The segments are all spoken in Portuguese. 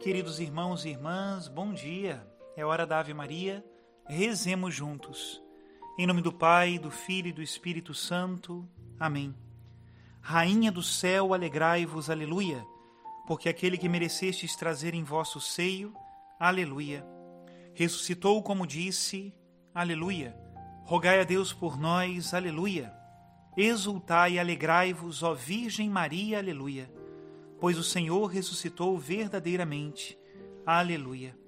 Queridos irmãos e irmãs, bom dia. É hora da Ave Maria. Rezemos juntos. Em nome do Pai, do Filho e do Espírito Santo. Amém. Rainha do céu, alegrai-vos, aleluia, porque aquele que merecestes trazer em vosso seio, aleluia. Ressuscitou como disse, aleluia. Rogai a Deus por nós, aleluia. Exultai e alegrai-vos, ó Virgem Maria, aleluia pois o Senhor ressuscitou verdadeiramente. Aleluia.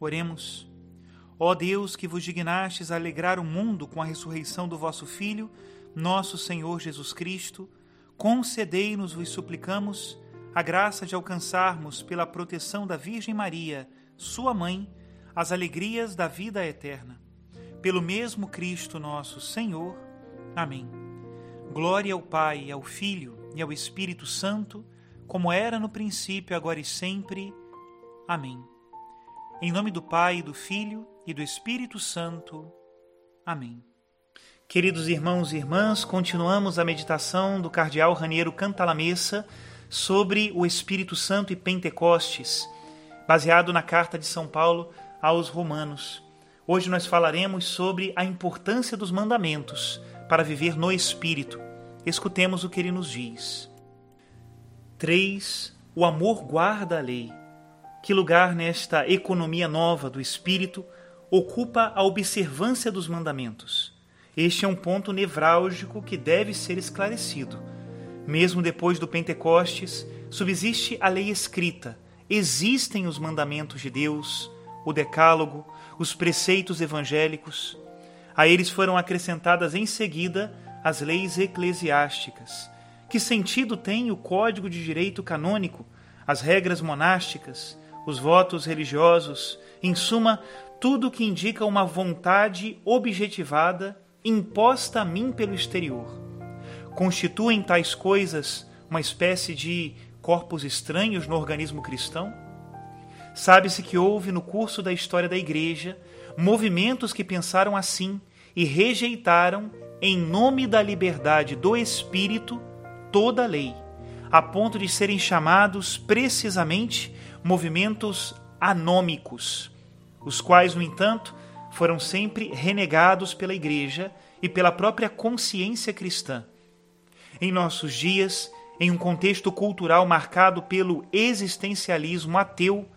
Oremos. Ó Deus, que vos dignastes a alegrar o mundo com a ressurreição do vosso Filho, nosso Senhor Jesus Cristo, concedei-nos, vos suplicamos, a graça de alcançarmos, pela proteção da Virgem Maria, sua mãe, as alegrias da vida eterna. Pelo mesmo Cristo nosso Senhor. Amém. Glória ao Pai, ao Filho e ao Espírito Santo como era no princípio, agora e sempre. Amém. Em nome do Pai, do Filho e do Espírito Santo. Amém. Queridos irmãos e irmãs, continuamos a meditação do cardeal Raniero Cantalamessa sobre o Espírito Santo e Pentecostes, baseado na carta de São Paulo aos Romanos. Hoje nós falaremos sobre a importância dos mandamentos para viver no Espírito. Escutemos o que ele nos diz. 3. O amor guarda a lei. Que lugar nesta economia nova do espírito ocupa a observância dos mandamentos? Este é um ponto nevrálgico que deve ser esclarecido. Mesmo depois do Pentecostes, subsiste a lei escrita, existem os mandamentos de Deus, o Decálogo, os preceitos evangélicos. A eles foram acrescentadas em seguida as leis eclesiásticas que sentido tem o Código de Direito Canônico, as regras monásticas, os votos religiosos, em suma, tudo que indica uma vontade objetivada imposta a mim pelo exterior? Constituem tais coisas uma espécie de corpos estranhos no organismo cristão? Sabe-se que houve no curso da história da Igreja movimentos que pensaram assim e rejeitaram, em nome da liberdade do espírito, toda a lei, a ponto de serem chamados precisamente movimentos anômicos, os quais, no entanto, foram sempre renegados pela Igreja e pela própria consciência cristã. Em nossos dias, em um contexto cultural marcado pelo existencialismo ateu,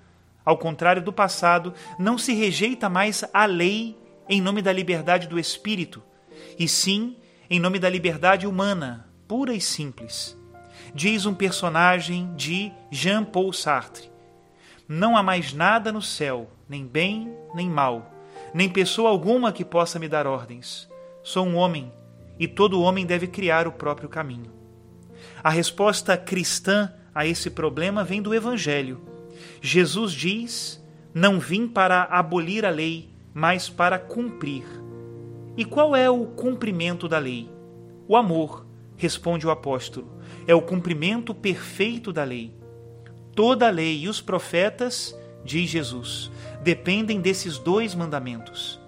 ao contrário do passado, não se rejeita mais a lei em nome da liberdade do espírito, e sim em nome da liberdade humana, pura e simples. Diz um personagem de Jean-Paul Sartre: Não há mais nada no céu, nem bem nem mal, nem pessoa alguma que possa me dar ordens. Sou um homem e todo homem deve criar o próprio caminho. A resposta cristã a esse problema vem do Evangelho. Jesus diz: Não vim para abolir a lei, mas para cumprir. E qual é o cumprimento da lei? O amor responde o apóstolo, é o cumprimento perfeito da lei. Toda a lei e os profetas, diz Jesus, dependem desses dois mandamentos.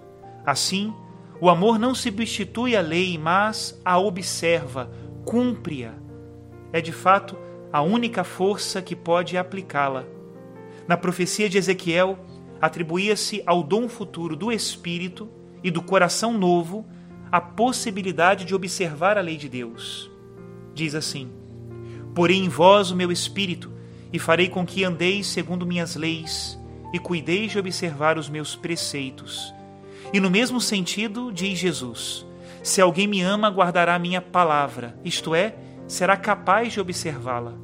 Assim, o amor não substitui a lei, mas a observa, cumpre-a. É de fato a única força que pode aplicá-la. Na profecia de Ezequiel, atribuía-se ao dom futuro do Espírito e do coração novo a possibilidade de observar a lei de Deus. Diz assim: Porei em vós o meu espírito, e farei com que andeis segundo minhas leis, e cuideis de observar os meus preceitos. E no mesmo sentido, diz Jesus: Se alguém me ama, guardará a minha palavra, isto é, será capaz de observá-la.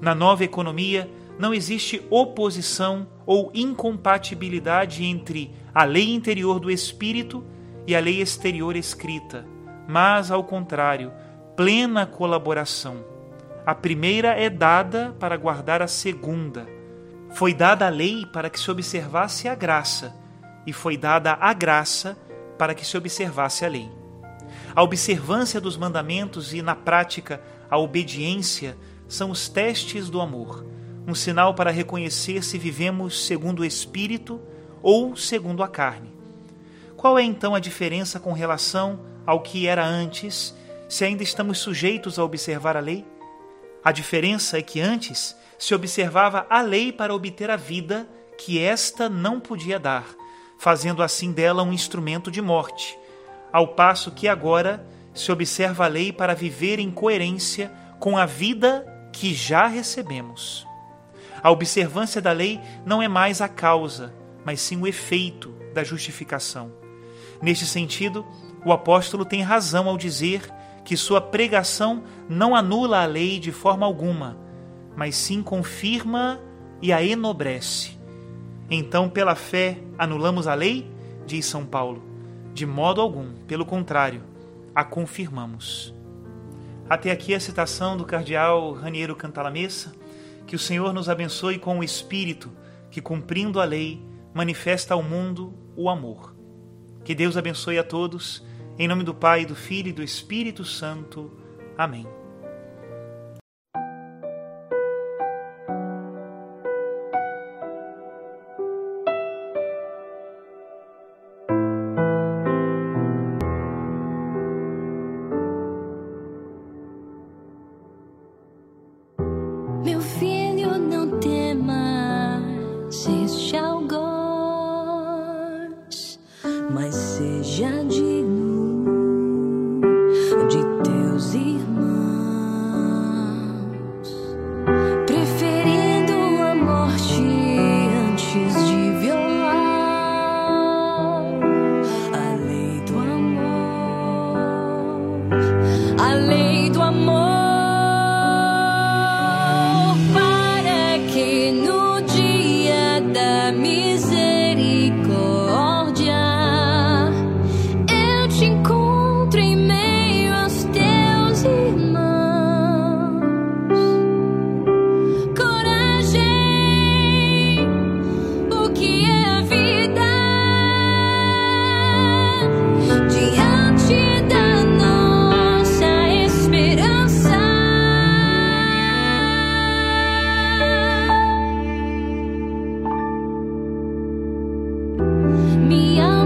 Na nova economia, não existe oposição ou incompatibilidade entre a lei interior do espírito e a lei exterior escrita, mas, ao contrário, plena colaboração. A primeira é dada para guardar a segunda. Foi dada a lei para que se observasse a graça, e foi dada a graça para que se observasse a lei. A observância dos mandamentos e, na prática, a obediência são os testes do amor, um sinal para reconhecer se vivemos segundo o Espírito ou segundo a carne. Qual é então a diferença com relação ao que era antes, se ainda estamos sujeitos a observar a lei? A diferença é que antes se observava a lei para obter a vida que esta não podia dar, fazendo assim dela um instrumento de morte, ao passo que agora se observa a lei para viver em coerência com a vida que já recebemos. A observância da lei não é mais a causa, mas sim o efeito da justificação. Neste sentido, o apóstolo tem razão ao dizer que sua pregação não anula a lei de forma alguma, mas sim confirma e a enobrece. Então, pela fé, anulamos a lei? Diz São Paulo. De modo algum, pelo contrário, a confirmamos. Até aqui a citação do cardeal Raniero Cantalamessa, que o Senhor nos abençoe com o Espírito que, cumprindo a lei, manifesta ao mundo o amor. Que Deus abençoe a todos, em nome do Pai, do Filho e do Espírito Santo. Amém.